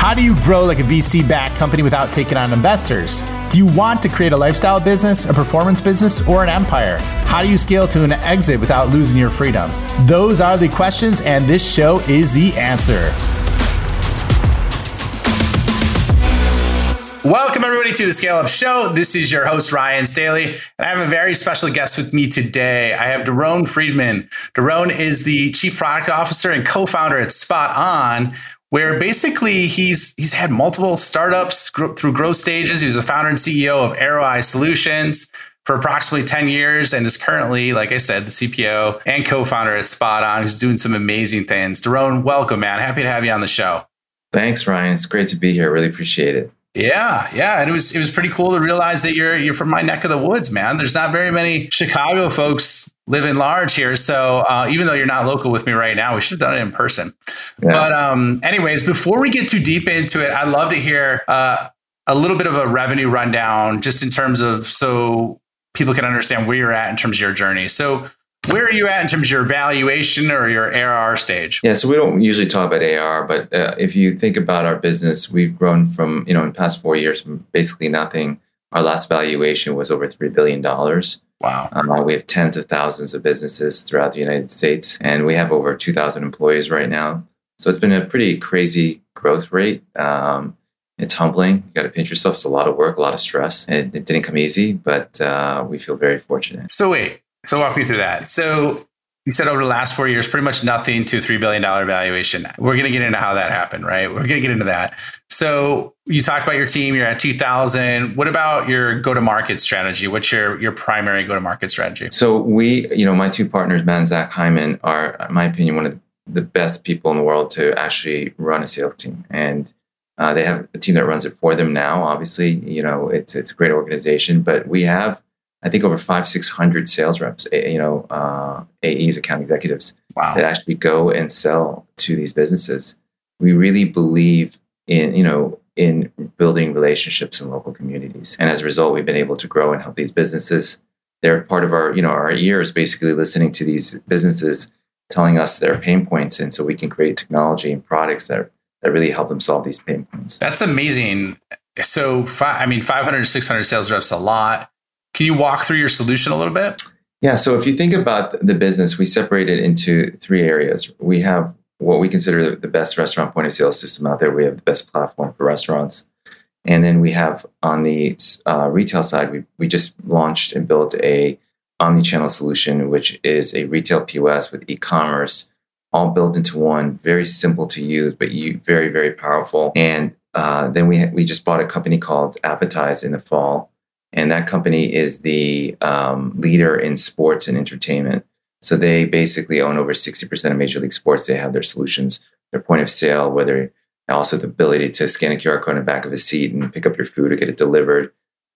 How do you grow like a VC backed company without taking on investors? Do you want to create a lifestyle business, a performance business, or an empire? How do you scale to an exit without losing your freedom? Those are the questions, and this show is the answer. Welcome, everybody, to the Scale Up Show. This is your host, Ryan Staley, and I have a very special guest with me today. I have Doron Friedman. Doron is the Chief Product Officer and co founder at SpotOn, where basically he's he's had multiple startups through growth stages. He was a founder and CEO of Arroweye Solutions for approximately 10 years and is currently, like I said, the CPO and co-founder at SpotOn, who's doing some amazing things. Doron, welcome, man. Happy to have you on the show. Thanks, Ryan. It's great to be here. Really appreciate it. Yeah, yeah, and it was it was pretty cool to realize that you're you're from my neck of the woods, man. There's not very many Chicago folks living large here, so uh, even though you're not local with me right now, we should have done it in person. Yeah. But um, anyways, before we get too deep into it, I'd love to hear uh, a little bit of a revenue rundown, just in terms of so people can understand where you're at in terms of your journey. So where are you at in terms of your valuation or your ARR stage? Yeah, so we don't usually talk about ARR, but uh, if you think about our business, we've grown from, you know, in the past four years from basically nothing. Our last valuation was over $3 billion. Wow. Um, we have tens of thousands of businesses throughout the United States, and we have over 2,000 employees right now. So it's been a pretty crazy growth rate. Um, it's humbling. You got to pinch yourself. It's a lot of work, a lot of stress. It, it didn't come easy, but uh, we feel very fortunate. So wait, so walk me through that. So you said over the last four years, pretty much nothing to $3 billion valuation. We're going to get into how that happened, right? We're going to get into that. So you talked about your team, you're at 2000. What about your go-to-market strategy? What's your, your primary go-to-market strategy? So we, you know, my two partners, Ben Zach Hyman, are, in my opinion, one of the best people in the world to actually run a sales team. And uh, they have a team that runs it for them now. Obviously, you know, it's, it's a great organization, but we have I think over five, six hundred sales reps, you know, uh, AEs, account executives wow. that actually go and sell to these businesses. We really believe in, you know, in building relationships in local communities, and as a result, we've been able to grow and help these businesses. They're part of our, you know, our ears, basically listening to these businesses telling us their pain points, and so we can create technology and products that that really help them solve these pain points. That's amazing. So, I mean, 500 600 sales reps a lot can you walk through your solution a little bit? Yeah. So if you think about the business, we separate it into three areas. We have what we consider the best restaurant point of sale system out there. We have the best platform for restaurants. And then we have on the uh, retail side, we, we just launched and built a omni-channel solution, which is a retail POS with e-commerce, all built into one, very simple to use, but you, very, very powerful. And uh, then we, we just bought a company called Appetize in the fall, and that company is the um, leader in sports and entertainment. So they basically own over 60% of Major League Sports. They have their solutions, their point of sale, whether also the ability to scan a QR code in the back of a seat and pick up your food or get it delivered,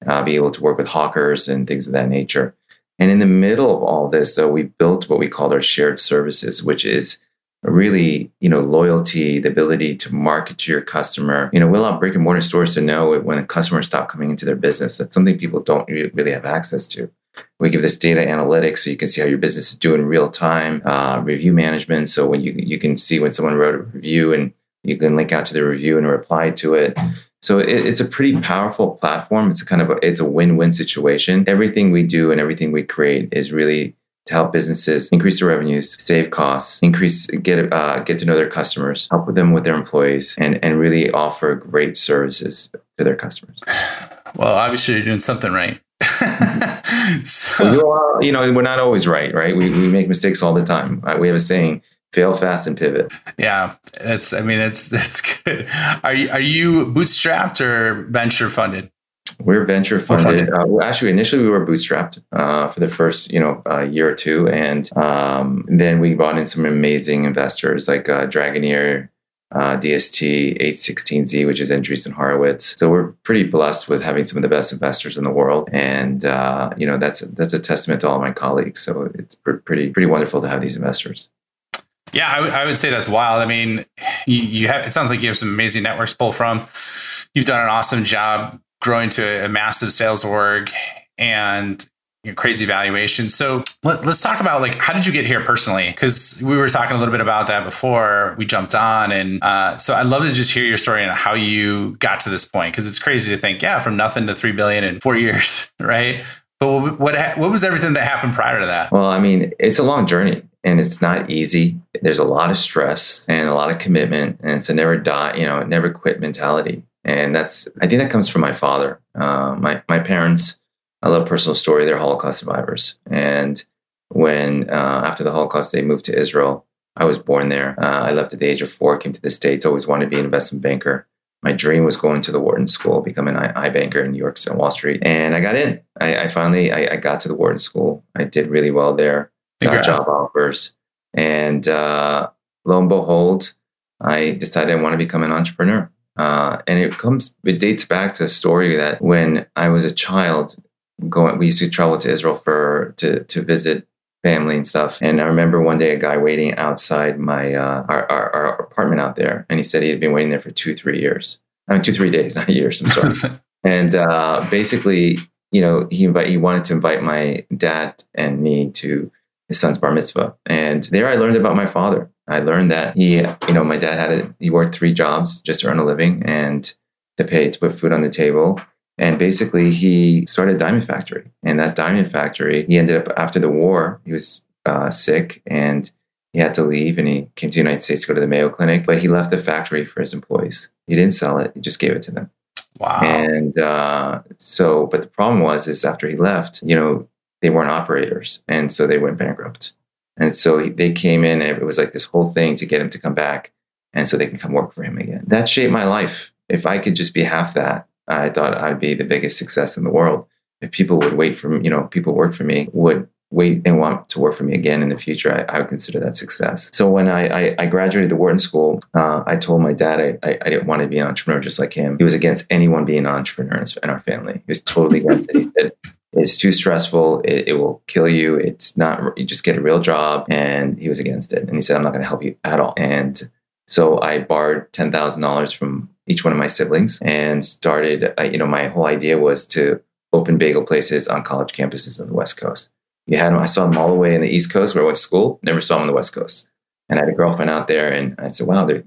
uh, be able to work with hawkers and things of that nature. And in the middle of all this, though, we built what we called our shared services, which is really, you know, loyalty, the ability to market to your customer. You know, we allow brick and mortar stores to know when a customer stop coming into their business. That's something people don't really have access to. We give this data analytics so you can see how your business is doing real time, uh, review management. So when you you can see when someone wrote a review and you can link out to the review and reply to it. So it, it's a pretty powerful platform. It's a kind of a, it's a win-win situation. Everything we do and everything we create is really to help businesses increase their revenues, save costs, increase get uh, get to know their customers, help them with their employees, and and really offer great services to their customers. Well, obviously, you're doing something right. so. well, you know, we're not always right, right? We, we make mistakes all the time. Right? We have a saying: fail fast and pivot. Yeah, that's. I mean, that's that's good. Are you are you bootstrapped or venture funded? We're venture funded. Uh, well, actually, initially we were bootstrapped uh, for the first you know uh, year or two, and um, then we brought in some amazing investors like uh, Dragoneer, uh, DST, a16z, which is Andreessen Horowitz. So we're pretty blessed with having some of the best investors in the world, and uh, you know that's that's a testament to all my colleagues. So it's pr- pretty pretty wonderful to have these investors. Yeah, I, w- I would say that's wild. I mean, you, you have it sounds like you have some amazing networks to pull from. You've done an awesome job growing to a massive sales org and crazy valuation. So let, us talk about like how did you get here personally? Because we were talking a little bit about that before we jumped on, and uh, so I'd love to just hear your story and how you got to this point because it's crazy to think, yeah, from nothing to three billion in four years, right? But what what was everything that happened prior to that? Well, I mean, it's a long journey and it's not easy. There's a lot of stress and a lot of commitment, and it's a never die, you know, never quit mentality. And that's I think that comes from my father. Uh, my my parents. I love personal story. They're Holocaust survivors, and when uh, after the Holocaust they moved to Israel. I was born there. Uh, I left at the age of four, came to the States, always wanted to be an investment banker my dream was going to the Wharton School, become an I, banker in New York and Wall Street, and I got in. I, I finally I, I, got to the Wharton School. I did really well there. Got job offers, and uh, lo and behold, I decided I want to become an entrepreneur. Uh, and it comes, it dates back to a story that when I was a child, going, we used to travel to Israel for to to visit family and stuff. And I remember one day a guy waiting outside my uh, our, our, our, apartment out there, and he said he had been waiting there for two three years. I mean, two three days, not years. I'm sorry. and uh, basically, you know, he invite he wanted to invite my dad and me to his son's bar mitzvah, and there I learned about my father. I learned that he, you know, my dad had a, he worked three jobs just to earn a living and to pay to put food on the table. And basically, he started a diamond factory. And that diamond factory, he ended up after the war, he was uh, sick and he had to leave and he came to the United States to go to the Mayo Clinic, but he left the factory for his employees. He didn't sell it, he just gave it to them. Wow. And uh, so, but the problem was, is after he left, you know, they weren't operators. And so they went bankrupt. And so they came in and it was like this whole thing to get him to come back. And so they can come work for him again. That shaped my life. If I could just be half that, I thought I'd be the biggest success in the world. If people would wait for, me, you know, people work for me, would wait and want to work for me again in the future, I, I would consider that success. So when I, I, I graduated the Wharton School, uh, I told my dad I, I, I, didn't want to be an entrepreneur just like him. He was against anyone being an entrepreneur in our family. He was totally against it. He said, it's too stressful. It, it, will kill you. It's not, you just get a real job. And he was against it. And he said, I'm not going to help you at all. And so I borrowed $10,000 from each one of my siblings and started, uh, you know, my whole idea was to open bagel places on college campuses on the West Coast. You had them, I saw them all the way in the East Coast where I went to school, never saw them on the West Coast. And I had a girlfriend out there and I said, wow, they're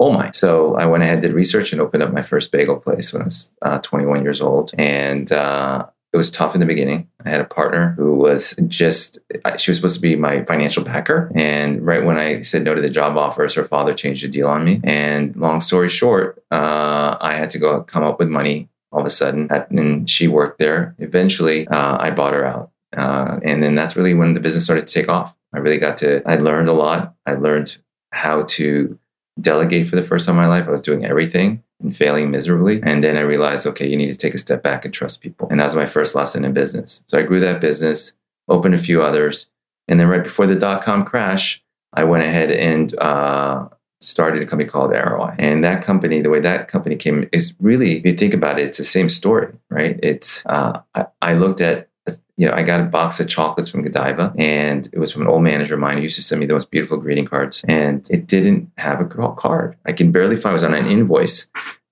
oh my. So I went ahead, did research and opened up my first bagel place when I was uh, 21 years old. And uh, it was tough in the beginning. I had a partner who was just, she was supposed to be my financial backer. And right when I said no to the job offers, her father changed the deal on me. And long story short, uh, I had to go come up with money all of a sudden. And she worked there. Eventually, uh, I bought her out. Uh, and then that's really when the business started to take off. I really got to, I learned a lot. I learned how to delegate for the first time in my life. I was doing everything and failing miserably. And then I realized, okay, you need to take a step back and trust people. And that was my first lesson in business. So I grew that business, opened a few others. And then right before the dot com crash, I went ahead and uh, started a company called Arroweye. And that company, the way that company came is really, if you think about it, it's the same story, right? It's, uh, I, I looked at you know, I got a box of chocolates from Godiva and it was from an old manager of mine who used to send me the most beautiful greeting cards. And it didn't have a card. I can barely find it was on an invoice.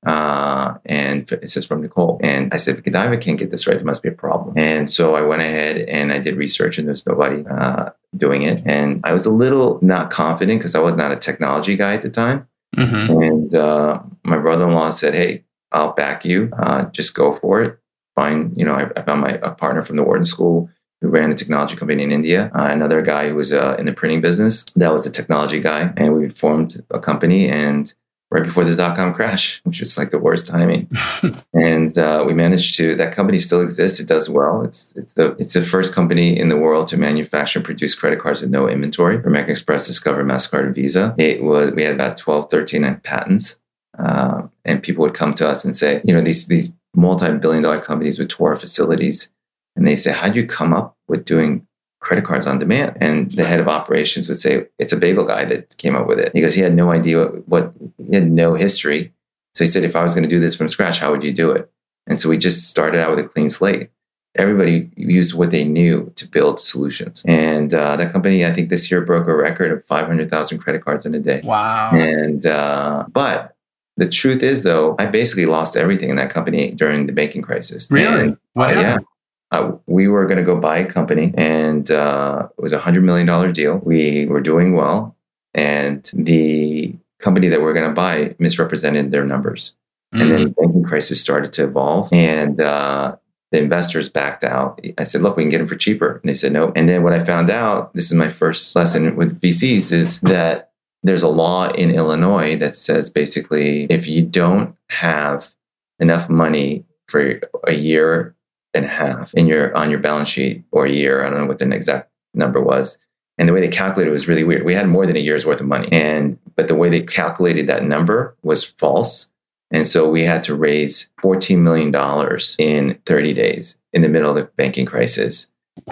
Uh, and it says from Nicole. And I said, Godiva can't get this right. There must be a problem. And so I went ahead and I did research and there's nobody uh, doing it. And I was a little not confident because I was not a technology guy at the time. Mm-hmm. And uh, my brother in law said, Hey, I'll back you. Uh, just go for it find, you know, I, I found my a partner from the Wharton School who ran a technology company in India. Uh, another guy who was uh, in the printing business. That was a technology guy, and we formed a company. And right before the dot com crash, which was like the worst timing, and uh, we managed to. That company still exists. It does well. It's it's the it's the first company in the world to manufacture and produce credit cards with no inventory American Express, Discover, Mastercard, and Visa. It was we had about 12, 13 patents. Uh, and people would come to us and say, you know, these these multi-billion dollar companies with tour facilities and they say how'd you come up with doing credit cards on demand? And the head of operations would say it's a bagel guy that came up with it. Because he had no idea what, what he had no history. So he said if i was going to do this from scratch how would you do it? And so we just started out with a clean slate. Everybody used what they knew to build solutions. And uh, that company i think this year broke a record of 500000 credit cards in a day. Wow. And uh, but the truth is, though, I basically lost everything in that company during the banking crisis. Really? And, what? Uh, yeah. uh, we were going to go buy a company, and uh, it was a hundred million dollar deal. We were doing well, and the company that we are going to buy misrepresented their numbers. Mm-hmm. And then the banking crisis started to evolve, and uh, the investors backed out. I said, "Look, we can get them for cheaper," and they said no. And then what I found out, this is my first lesson with VCs, is that there's a law in Illinois that says basically if you don't have enough money for a year and a half in your on your balance sheet or a year. I don't know what the exact number was. And the way they calculated it was really weird. We had more than a year's worth of money. And but the way they calculated that number was false. And so we had to raise $14 million in 30 days in the middle of the banking crisis.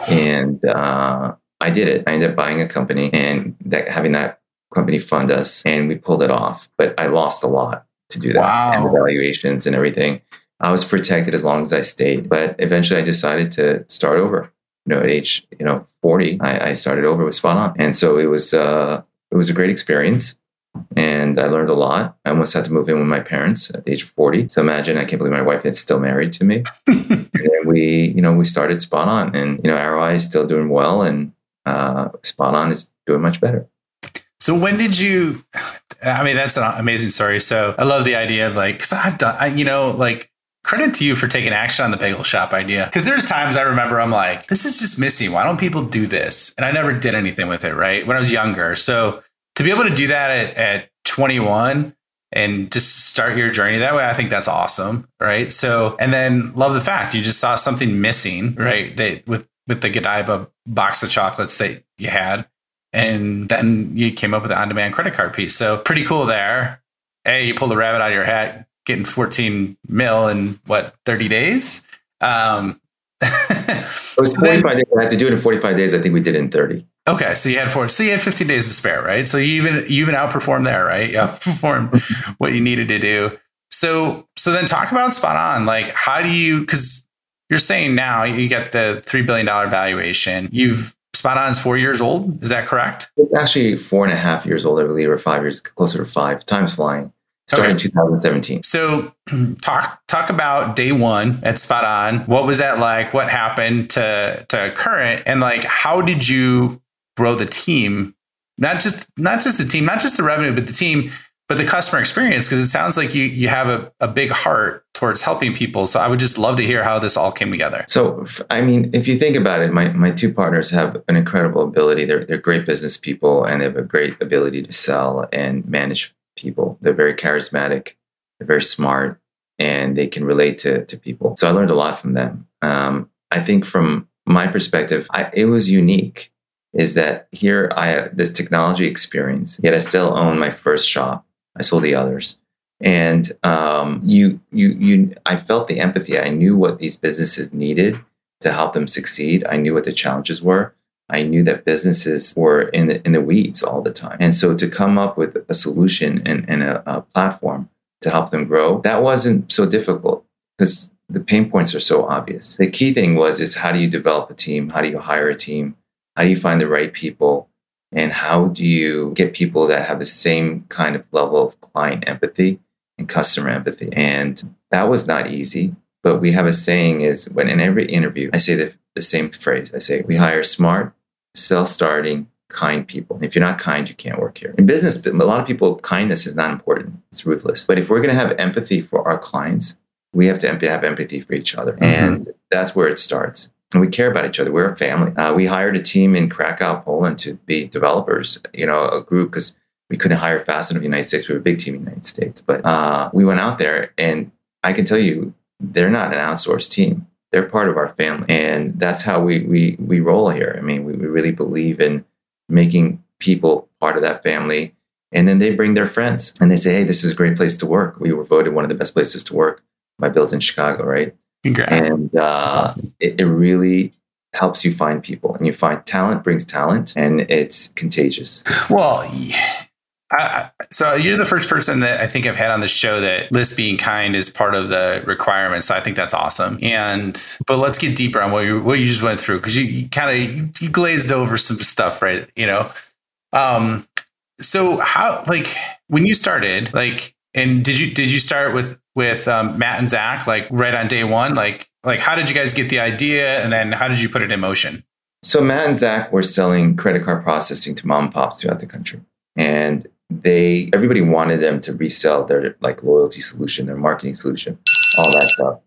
And uh, I did it. I ended up buying a company and that, having that company fund us, and we pulled it off. But I lost a lot to do that wow. and the valuations and everything. I was protected as long as I stayed. But eventually I decided to start over. You know, at age, you know, 40, I, I started over with SpotOn. And so it was uh it was a great experience. And I learned a lot. I almost had to move in with my parents at the age of 40. So imagine, I can't believe my wife is still married to me. and we, you know, we started SpotOn and, you know, Arroweye is still doing well and uh, SpotOn is doing much better. So when did you? I mean, that's an amazing story. So I love the idea of like, because I've done, I, you know, like credit to you for taking action on the bagel shop idea. Because there's times I remember I'm like, this is just missing. Why don't people do this? And I never did anything with it, right? When I was younger. So to be able to do that at, at 21 and just start your journey that way, I think that's awesome, right? So, and then love the fact you just saw something missing, right? That with with the Godiva box of chocolates that you had, and then you came up with the on-demand credit card piece. So pretty cool there. Hey, you pulled a rabbit out of your hat, getting 14 mil in what 30 days um it was 45 then, days. I had to do it in 45 days. I think we did it in 30. Okay. So you had four, so you had 15 days to spare, right? So you even, you even outperformed there, right? You outperformed what you needed to do. So, so then talk about SpotOn. Like, how do you, cause you're saying now you get the $3 billion valuation. You've SpotOn is four years old. Is that correct? It's actually four and a half years old, I believe, or five years, closer to five. Time's flying started okay. in 2017. So talk talk about day one at SpotOn. What was that like? What happened to to current? And like how did you grow the team? Not just not just the team, not just the revenue, but the team, but the customer experience. Because it sounds like you you have a, a big heart towards helping people. So I would just love to hear how this all came together. So I mean, if you think about it, my my two partners have an incredible ability. They're they're great business people and they have a great ability to sell and manage people. They're very charismatic, they're very smart, and they can relate to, to people. So I learned a lot from them. Um, I think from my perspective, I, it was unique. Is that here I had this technology experience, yet I still own my first shop. I sold the others, and um, you, you, you. I felt the empathy. I knew what these businesses needed to help them succeed. I knew what the challenges were, I knew that businesses were in the, in the weeds all the time. And so to come up with a solution and, and a, a platform to help them grow, that wasn't so difficult because the pain points are so obvious. The key thing was is how do you develop a team? How do you hire a team? How do you find the right people? And how do you get people that have the same kind of level of client empathy and customer empathy? And that was not easy. But we have a saying is when in every interview, I say the, the same phrase. I say, we hire smart, self starting, kind people. If you're not kind, you can't work here. In business, a lot of people, kindness is not important. It's ruthless. But if we're going to have empathy for our clients, we have to have empathy for each other. Mm-hmm. And that's where it starts. And we care about each other. We're a family. Uh, we hired a team in Krakow, Poland to be developers, you know, a group because we couldn't hire fast enough in the United States. We were a big team in the United States. But uh, we went out there and I can tell you, they're not an outsourced team they're part of our family. And that's how we, we, we roll here. I mean, we, we really believe in making people part of that family. And then they bring their friends and they say, hey, this is a great place to work. We were voted one of the best places to work by Built in Chicago, right? Congrats. And uh, awesome. it, it really helps you find people and you find talent brings talent and it's contagious. Well, I, so you're the first person that I think I've had on the show that list being kind is part of the requirements. So I think that's awesome. And but let's get deeper on what you what you just went through because you, you kind of you glazed over some stuff, right? You know. Um. So how like when you started like And did you did you start with with um, Matt and Zach like right on day one? Like like how did you guys get the idea, and then how did you put it in motion? So Matt and Zach were selling credit card processing to mom and pops throughout the country, and they everybody wanted them to resell their like loyalty solution, their marketing solution, all that stuff.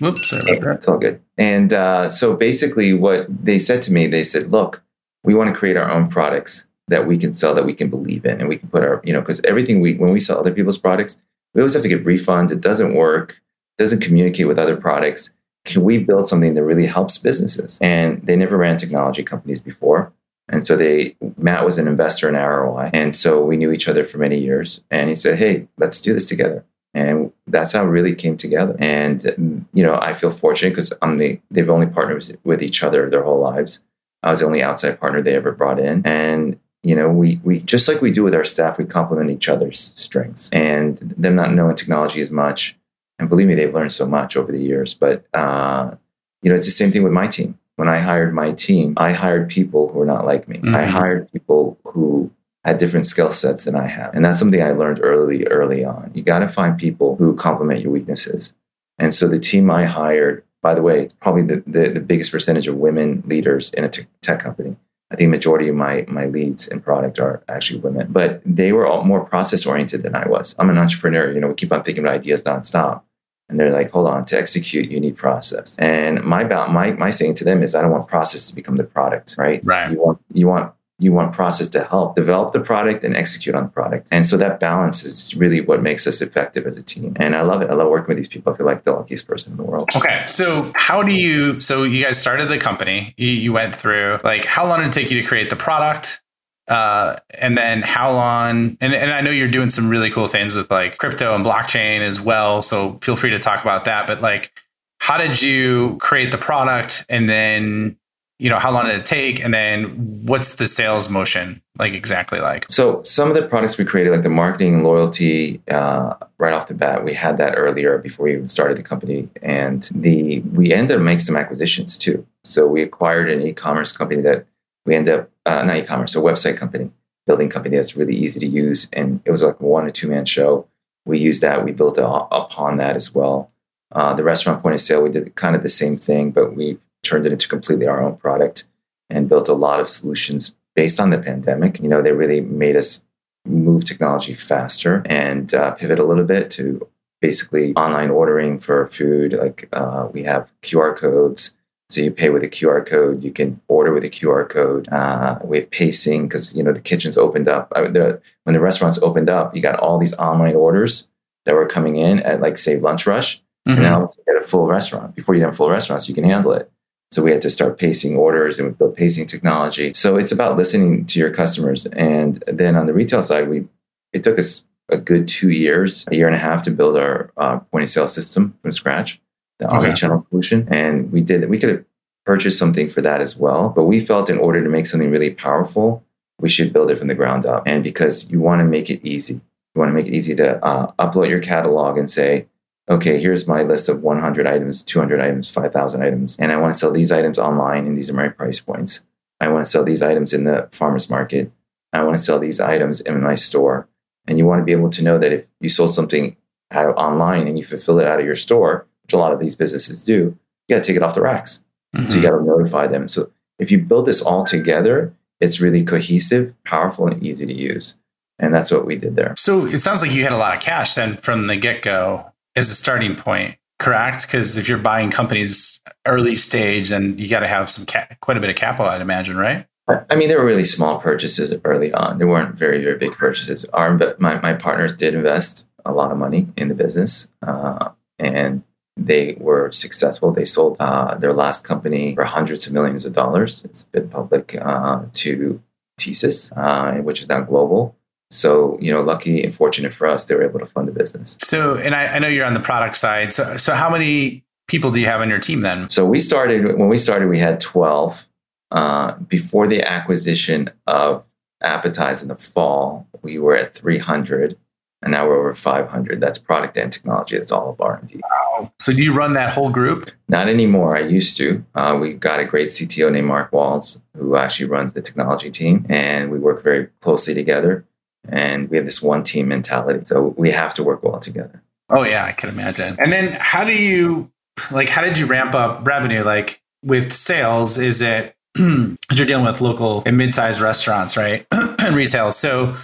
Whoops, sorry about that. It's all good. And uh, so basically, what they said to me, they said, "Look, we want to create our own products that we can sell, that we can believe in, and we can put our, you know, because everything we when we sell other people's products, we always have to get refunds. It doesn't work, doesn't communicate with other products. Can we build something that really helps businesses? And they never ran technology companies before. And so they, Matt was an investor in Arroweye. And so we knew each other for many years. And he said, Hey, let's do this together. And that's how it really came together. And, you know, I feel fortunate because I'm the, they've only partnered with each other their whole lives. I was the only outside partner they ever brought in. And, you know, we, we just like we do with our staff, we complement each other's strengths. And them not knowing technology as much, and believe me, they've learned so much over the years. But, uh, you know, it's the same thing with my team. When I hired my team, I hired people who were not like me. Mm-hmm. I hired people who had different skill sets than I have. And that's something I learned early, early on. You got to find people who complement your weaknesses. And so the team I hired, by the way, it's probably the, the, the biggest percentage of women leaders in a tech company. I think majority of my my leads in product are actually women, but they were all more process oriented than I was. I'm an entrepreneur, you know, we keep on thinking about ideas nonstop. And they're like, hold on, to execute, you need process. And my my my saying to them is I don't want process to become the product, right? Right. You want you want you want process to help develop the product and execute on the product. And so that balance is really what makes us effective as a team. And I love it. I love working with these people. I feel like the luckiest person in the world. Okay. So how do you, so you guys started the company, you, you went through like, how long did it take you to create the product? Uh, and then how long, and, and I know you're doing some really cool things with like crypto and blockchain as well. So feel free to talk about that. But like, how did you create the product and then you know how long did it take and then what's the sales motion like exactly like so some of the products we created like the marketing and loyalty uh, right off the bat we had that earlier before we even started the company and the we ended up making some acquisitions too so we acquired an e-commerce company that we ended up uh, not e-commerce a website company building company that's really easy to use and it was like one or two man show we used that we built upon that as well uh, the restaurant point of sale we did kind of the same thing but we've turned it into completely our own product and built a lot of solutions based on the pandemic. You know, they really made us move technology faster and uh, pivot a little bit to basically online ordering for food. Like uh, we have QR codes. So you pay with a QR code. You can order with a QR code. Uh, we have pacing because you know the kitchens opened up. I, the, when the restaurants opened up, you got all these online orders that were coming in at like say lunch rush. Mm-hmm. And now you get a full restaurant. Before you have full restaurants, you can handle it. So we had to start pacing orders and we built pacing technology. So it's about listening to your customers. And then on the retail side, we it took us a good two years, a year and a half to build our uh, point of sale system from scratch, the okay. omni-channel solution. And we did we could have purchased something for that as well. But we felt in order to make something really powerful, we should build it from the ground up. And because you want to make it easy, you want to make it easy to uh, upload your catalog and say, okay, here's my list of 100 items, 200 items, 5,000 items, and I want to sell these items online, and these are my price points. I want to sell these items in the farmer's market. I want to sell these items in my store. And you want to be able to know that if you sold something out of online and you fulfill it out of your store, which a lot of these businesses do, you got to take it off the racks. Mm-hmm. So you mm-hmm. got to notify them. So if you build this all together, it's really cohesive, powerful, and easy to use. And that's what we did there. So it sounds like you had a lot of cash then from the get go as a starting point, correct? Because if you're buying companies early stage, then you got to have some ca- quite a bit of capital, I'd imagine, right? I mean, there were really small purchases early on. There weren't very, very big purchases. Our, my, my partners did invest a lot of money in the business, uh, and they were successful. They sold uh, their last company for hundreds of millions of dollars. It's been public uh, to TSYS, uh, which is now global. So, you know, lucky and fortunate for us, they were able to fund the business. So, and I, I know you're on the product side. So, so how many people do you have on your team then? So we started, when we started, we had 12. Uh, before the acquisition of Appetize in the fall, we were at 300 and now we're over 500 that's product and technology that's all of r&d wow. so do you run that whole group not anymore i used to uh, we got a great cto named mark walls who actually runs the technology team and we work very closely together and we have this one team mentality. So we have to work well together. Oh yeah, I can imagine. And then how do you like how did you ramp up revenue like with sales is it you're dealing with local and mid-sized restaurants, right? and retail. So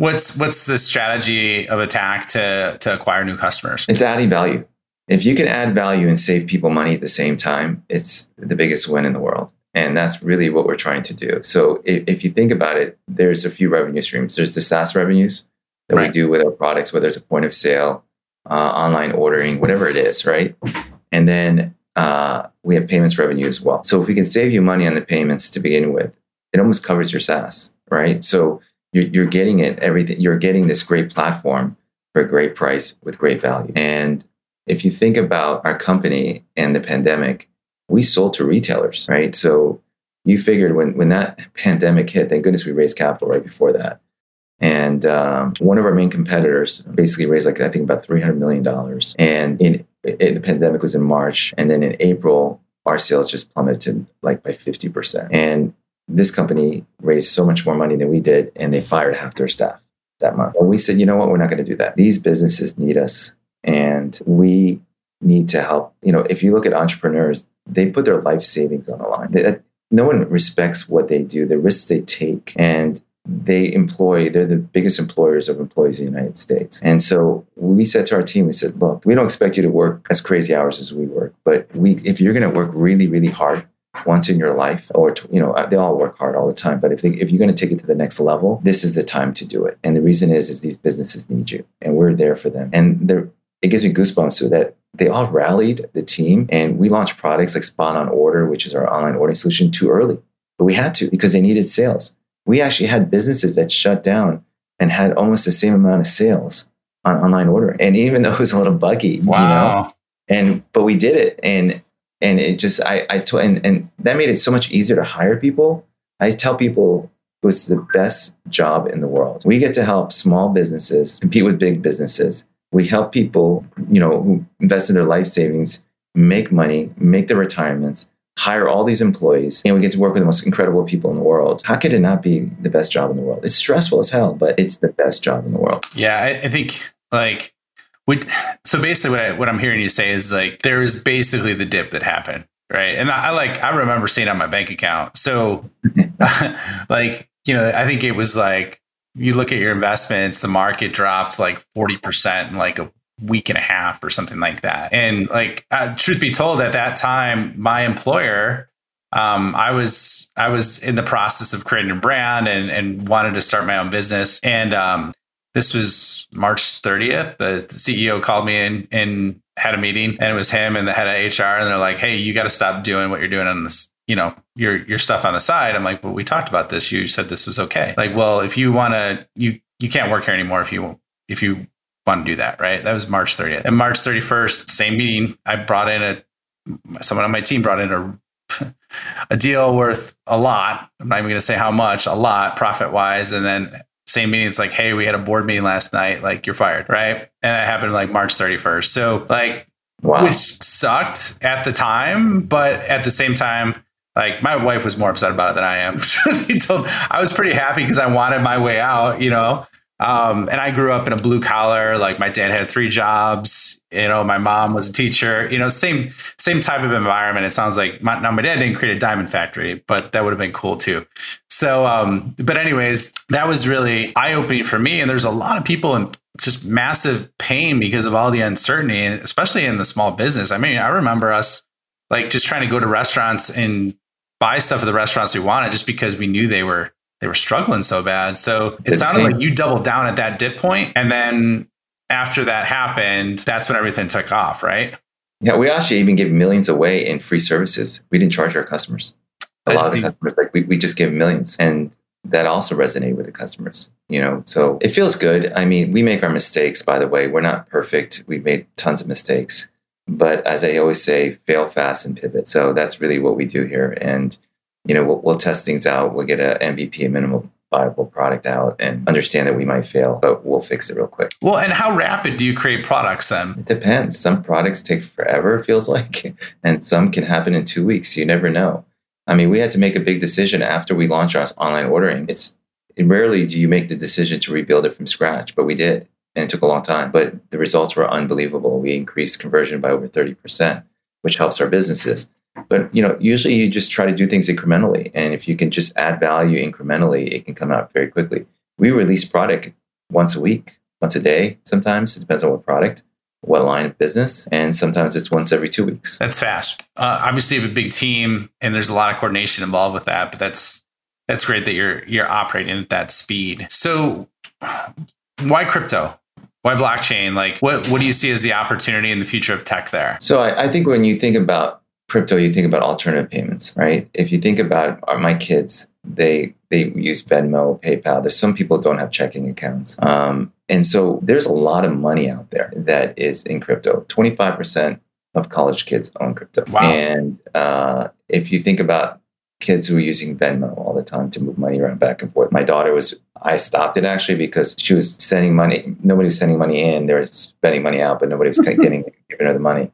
what's what's the strategy of attack to to acquire new customers? It's adding value. If you can add value and save people money at the same time, it's the biggest win in the world. And that's really what we're trying to do. So if, if you think about it, there's a few revenue streams. There's the SaaS revenues that right. we do with our products, whether it's a point of sale, uh, online ordering, whatever it is, right? And then uh, we have payments revenue as well. So if we can save you money on the payments to begin with, it almost covers your SaaS, right? So you're, getting it everything. You're getting this great platform for a great price with great value. And if you think about our company and the pandemic, we sold to retailers, right? So you figured when when that pandemic hit, thank goodness we raised capital right before that. And um, one of our main competitors basically raised like I think about three hundred million dollars. And in, in, the pandemic was in March, and then in April, our sales just plummeted like by fifty percent. And this company raised so much more money than we did, and they fired half their staff that month. And we said, you know what, we're not going to do that. These businesses need us, and we need to help. You know, if you look at entrepreneurs, they put their life savings on the line. They, no one respects what they do, the risks they take, and they employ, they're the biggest employers of employees in the United States. And so we said to our team, we said, look, we don't expect you to work as crazy hours as we work, but we, if you're going to work really, really hard once in your life, or, you know, uh, they all work hard all the time, but if, they, if you're going to take it to the next level, this is the time to do it. And the reason is, is these businesses need you and we're there for them. And they're, it gives me goosebumps so that they all rallied the team and we launched products like SpotOn Order, which is our online ordering solution, too early. But we had to because they needed sales we actually had businesses that shut down and had almost the same amount of sales on online ordering. And even though it was a little buggy, wow. you know, and but we did it, and and it just I I told and and that made it so much easier to hire people. I tell people it was the best job in the world. We get to help small businesses compete with big businesses. We help people, you know, who invest in their life savings, make money, make their retirements, hire all these employees and we get to work with the most incredible people in the world. How could it not be the best job in the world? It's stressful as hell, but it's the best job in the world. Yeah, I, I think like we, so basically what I, what I'm hearing you say is like there is basically the dip that happened, right? And I, I like I remember seeing on my bank account. So like you know I think it was like you look at your investments, the market dropped like 40% in like a week and a half or something like that. And like, uh, truth be told, at that time, my employer, um, I was I was in the process of creating a brand and and wanted to start my own business. And um, this was March 30th. The, CEO called me in and had a meeting, and it was him and the head of HR, and they're like, "Hey, you got to stop doing what you're doing on this." You know your your stuff on the side. I'm like, well, we talked about this. You said this was okay. Like, well, if you want to, you you can't work here anymore if you if you want to do that, right? That was March 30th. And March 31st, same meeting, I brought in a someone on my team brought in a a deal worth a lot. I'm not even going to say how much, a lot profit wise. And then same meeting, it's like, hey, we had a board meeting last night. Like you're fired, right? And it happened like March 31st. So like, wow. which sucked at the time, but at the same time, like my wife was more upset about it than I am. I was pretty happy because I wanted my way out, you know. Um, and I grew up in a blue collar. Like my dad had three jobs. You know, my mom was a teacher. You know, same same type of environment. It sounds like my, now my dad didn't create a diamond factory, but that would have been cool too. So, um, but anyways, that was really eye opening for me. And there's a lot of people in just massive pain because of all the uncertainty, and especially in the small business. I mean, I remember us like just trying to go to restaurants and buy stuff at the restaurants we wanted just because we knew they were they were struggling so bad. So it sounded like you doubled down at that dip point, and then after that happened, that's when everything took off, right? Yeah, we actually even gave millions away in free services. We didn't charge our customers. A lot of customers, like we, we just gave millions. And that also resonated with the customers, you know? So it feels good. I mean, we make our mistakes, by the way. We're not perfect. We've made tons of mistakes. But as I always say, fail fast and pivot. So that's really what we do here. And you know, we'll, we'll test things out. We'll get an MVP, a minimal viable product out and understand that we might fail, but we'll fix it real quick. Well, and how rapid do you create products then? It depends. Some products take forever, it feels like, and some can happen in two weeks. You never know. I mean, we had to make a big decision after we launched our online ordering. It's rarely do you make the decision to rebuild it from scratch, but we did. And it took a long time, but the results were unbelievable. We increased conversion by over 30%, which helps our businesses. But you know, usually you just try to do things incrementally. And if you can just add value incrementally, it can come out very quickly. We release product once a week, once a day, sometimes. It depends on what product what line of business and sometimes it's once every two weeks that's fast uh, obviously you have a big team and there's a lot of coordination involved with that but that's that's great that you're you're operating at that speed so why crypto why blockchain like what what do you see as the opportunity in the future of tech there so i, I think when you think about crypto you think about alternative payments right if you think about my kids they they use venmo paypal there's some people don't have checking accounts um, and so there's a lot of money out there that is in crypto. 25% of college kids own crypto. Wow. And uh, if you think about kids who are using Venmo all the time to move money around back and forth, my daughter was, I stopped it actually because she was sending money. Nobody was sending money in. They were spending money out, but nobody was getting, giving her the money.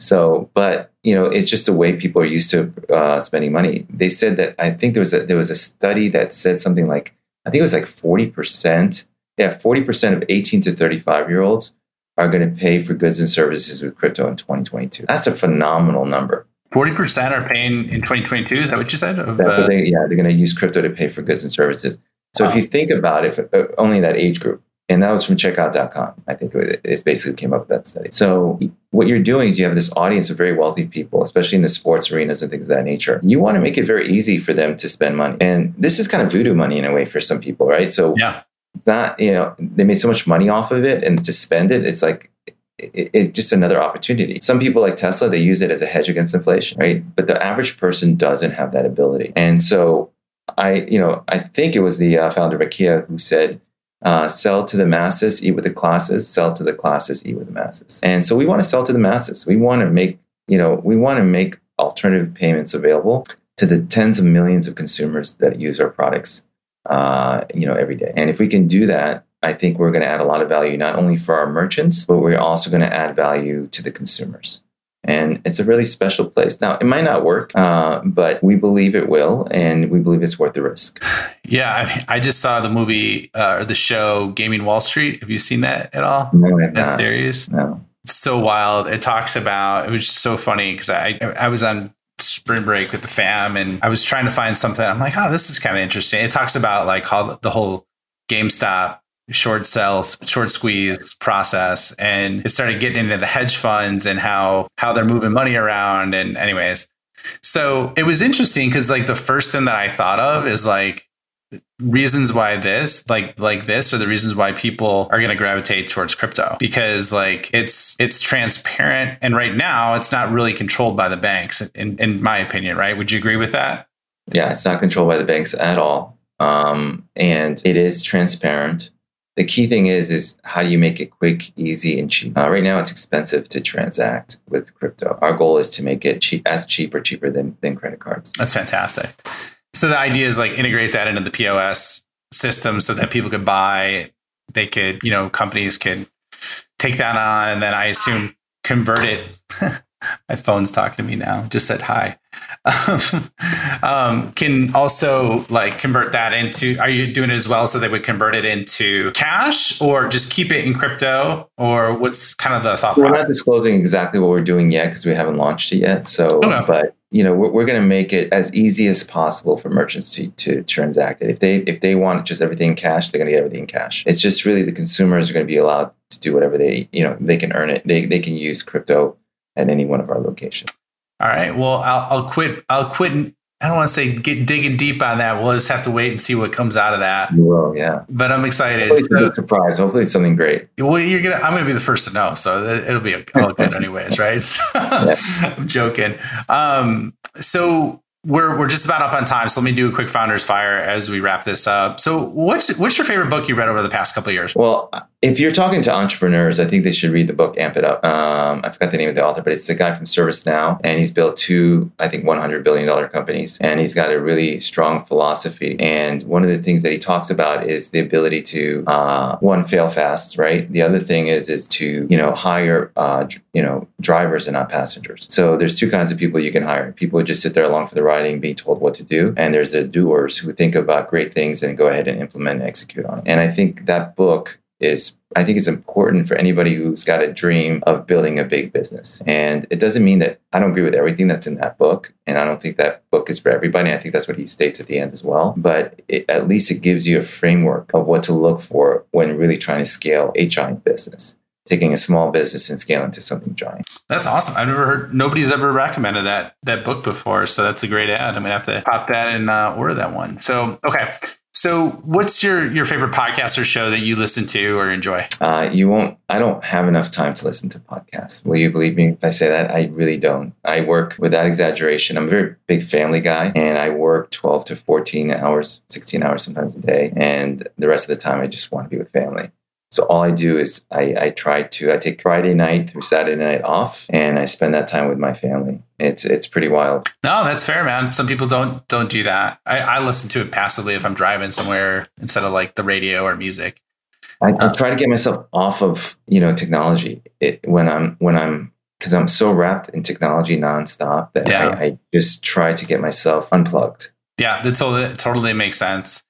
So, but you know, it's just the way people are used to uh, spending money. They said that I think there was a there was a study that said something like I think it was like forty percent yeah, 40% of 18 to 35 year olds are going to pay for goods and services with crypto in 2022. That's a phenomenal number. 40% are paying in 2022. Is that what you said? Of, what they, yeah, they're going to use crypto to pay for goods and services. So wow. if you think about it, uh, only that age group, and that was from checkout.com. I think it, it basically came up with that study. So what you're doing is you have this audience of very wealthy people, especially in the sports arenas and things of that nature. You want to make it very easy for them to spend money. And this is kind of voodoo money in a way for some people, right? So yeah it's not you know they made so much money off of it and to spend it it's like it's it, just another opportunity some people like tesla they use it as a hedge against inflation right but the average person doesn't have that ability and so i you know i think it was the uh, founder of ikea who said uh, sell to the masses eat with the classes sell to the classes eat with the masses and so we want to sell to the masses we want to make you know we want to make alternative payments available to the tens of millions of consumers that use our products uh, you know, every day. And if we can do that, I think we're going to add a lot of value not only for our merchants, but we're also going to add value to the consumers. And it's a really special place. Now, it might not work, uh, but we believe it will, and we believe it's worth the risk. Yeah, I, mean, I just saw the movie uh, or the show Gaming Wall Street. Have you seen that at all? No, I That series? No. It's so wild. It talks about. It was just so funny because I I was on spring break with the fam and I was trying to find something. I'm like, oh, this is kind of interesting. It talks about like how the whole GameStop short sales, short squeeze process. And it started getting into the hedge funds and how how they're moving money around. And anyways. So it was interesting because like the first thing that I thought of is like reasons why this like like this are the reasons why people are going to gravitate towards crypto because like it's it's transparent and right now it's not really controlled by the banks in, in my opinion right would you agree with that yeah it's not controlled by the banks at all um, and it is transparent the key thing is is how do you make it quick easy and cheap? Uh, right now it's expensive to transact with crypto. Our goal is to make it cheap as cheap or cheaper than, than credit cards. That's fantastic. So the idea is like integrate that into the POS system so that people could buy, they could, you know, companies could take that on and then I assume convert it. My phone's talking to me now. Just said hi. um, can also like convert that into. Are you doing it as well so they would convert it into cash or just keep it in crypto? Or what's kind of the thought? We're process? not disclosing exactly what we're doing yet because we haven't launched it yet. So, okay. but you know we're, we're going to make it as easy as possible for merchants to, to transact it if they if they want just everything in cash they're going to get everything in cash it's just really the consumers are going to be allowed to do whatever they you know they can earn it they, they can use crypto at any one of our locations all right well i'll, I'll quit i'll quit I don't want to say get digging deep on that. We'll just have to wait and see what comes out of that. You will, yeah. But I'm excited. Hopefully so, surprise. Hopefully it's something great. Well, you're gonna. I'm gonna be the first to know, so it'll be all good, anyways, right? I'm joking. Um, so we're we're just about up on time, so let me do a quick founder's fire as we wrap this up. So, what's what's your favorite book you read over the past couple of years? Well, if you're talking to entrepreneurs, I think they should read the book Amp It Up. Um, I forgot the name of the author, but it's the guy from ServiceNow, and he's built two, I think, 100 billion dollar companies, and he's got a really strong philosophy. And one of the things that he talks about is the ability to uh, one fail fast, right? The other thing is is to you know hire uh, you know drivers and not passengers. So there's two kinds of people you can hire: people who just sit there along for the riding, being told what to do, and there's the doers who think about great things and go ahead and implement and execute on it. And I think that book is I think it's important for anybody who's got a dream of building a big business. And it doesn't mean that I don't agree with everything that's in that book. And I don't think that book is for everybody. I think that's what he states at the end as well. But it, at least it gives you a framework of what to look for when really trying to scale a giant business. Taking a small business and scaling to something giant. That's awesome. I've never heard. Nobody's ever recommended that that book before, so that's a great ad. I'm gonna have to pop that and uh, order that one. So okay, so, what's your your favorite podcast or show that you listen to or enjoy? Uh, you won't. I don't have enough time to listen to podcasts. Will you believe me if I say that? I really don't. I work without exaggeration. I'm a very big family guy, and I work 12 to 14 hours, 16 hours sometimes a day, and the rest of the time I just want to be with family. So all I do is I, I try to I take Friday night through Saturday night off, and I spend that time with my family. It's it's pretty wild. No, that's fair, man. Some people don't don't do that. I, I listen to it passively if I'm driving somewhere instead of like the radio or music. I, I uh, try to get myself off of you know technology it, when I'm when I'm because I'm so wrapped in technology nonstop that yeah. I, I just try to get myself unplugged. Yeah, that totally totally makes sense.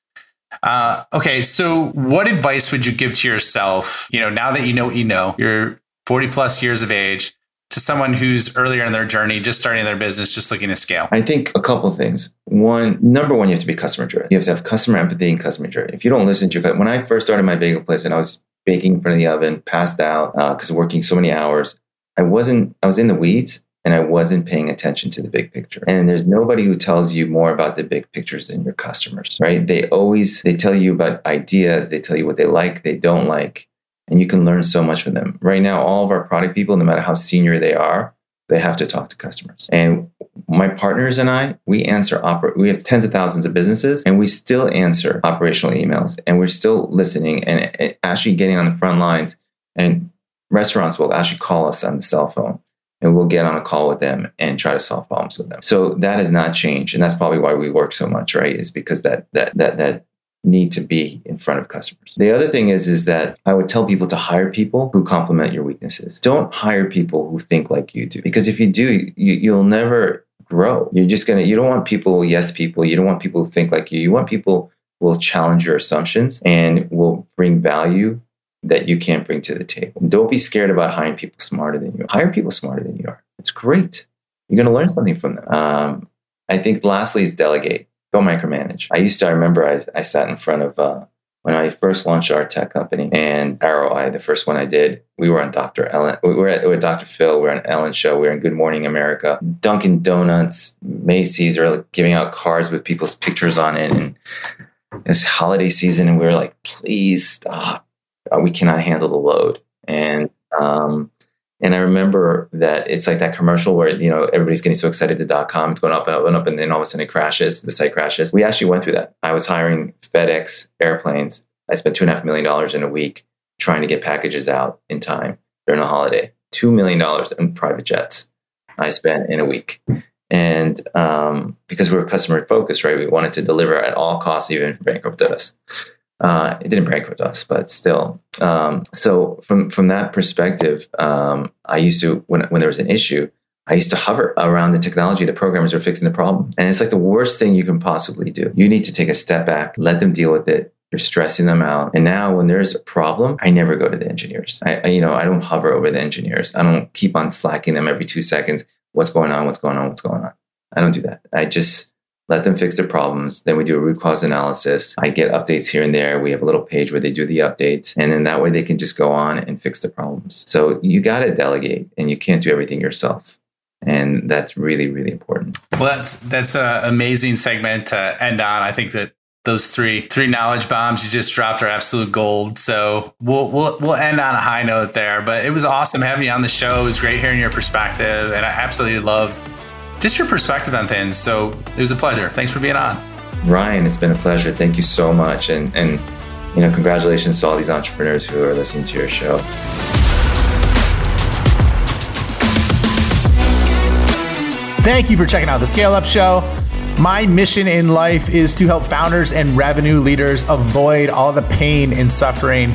Uh, okay, so what advice would you give to yourself? You know, now that you know what you know, you're 40 plus years of age, to someone who's earlier in their journey, just starting their business, just looking to scale? I think a couple things. One, number one, you have to be customer driven. You have to have customer empathy and customer driven. If you don't listen to your when I first started my bagel place and I was baking in front of the oven, passed out because uh, working so many hours, I wasn't. I was in the weeds and I wasn't paying attention to the big picture. And there's nobody who tells you more about the big pictures than your customers, right? They always they tell you about ideas, they tell you what they like, they don't like, and you can learn so much from them. Right now, all of our product people, no matter how senior they are, they have to talk to customers. And my partners and I, we answer oper- we have tens of thousands of businesses and we still answer operational emails and we're still listening and, and actually getting on the front lines and restaurants will actually call us on the cell phone and we'll get on a call with them and try to solve problems with them. So that has not changed, and that's probably why we work so much, right? Is because that that that that need to be in front of customers. The other thing is is that I would tell people to hire people who complement your weaknesses. Don't hire people who think like you do because if you do, you, you'll never grow. You're just gonna. You don't want people yes people. You don't want people who think like you. You want people will challenge your assumptions and will bring value that you can't bring to the table. Don't be scared about hiring people smarter than you. Hire people smarter than you are. It's great. You're going to learn something from them. Um, I think lastly is delegate. Don't micromanage. I used to, I remember I, I sat in front of, uh, when I first launched our tech company and Arroweye, the first one I did, we were on Dr. Ellen, we were at, with Dr. Phil, we were on Ellen show, we were in Good Morning America, Dunkin' Donuts, Macy's are giving out cards with people's pictures on it. And it's holiday season and we were like, please stop uh, we cannot handle the load. And um, and I remember that it's like that commercial where you know everybody's getting so excited. The dot com it's going up and up and up, and then all of a sudden it crashes. The site crashes. We actually went through that. I was hiring FedEx airplanes. I spent two and a half million dollars in a week trying to get packages out in time during a holiday. Two million dollars in private jets I spent in a week. And um, because we were customer focused, right, we wanted to deliver at all costs, even if bankrupted us. Uh, it didn't break with us, but still. Um, so from from that perspective, um, I used to when when there was an issue, I used to hover around the technology. The programmers are fixing the problem, and it's like the worst thing you can possibly do. You need to take a step back, let them deal with it. You're stressing them out, and now when there's a problem, I never go to the engineers. I, I you know I don't hover over the engineers. I don't keep on slacking them every two seconds. What's going on? What's going on? What's going on? I don't do that. I just let them fix their problems. Then we do a root cause analysis. I get updates here and there. We have a little page where they do the updates. And then that way they can just go on and fix the problems. So you got to delegate and you can't do everything yourself. And that's really, really important. Well, that's that's an amazing segment to end on. I think that those three three knowledge bombs you just dropped are absolute gold. So we'll we'll we'll end on a high note there. But it was awesome having you on the show. It was great hearing your perspective, and I absolutely loved just your perspective on things. So it was a pleasure. Thanks for being on. Ryan, it's been a pleasure. Thank you so much. And and you know, congratulations to all these entrepreneurs who are listening to your show. Thank you for checking out the Scale Up Show. My mission in life is to help founders and revenue leaders avoid all the pain and suffering